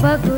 Бабушка.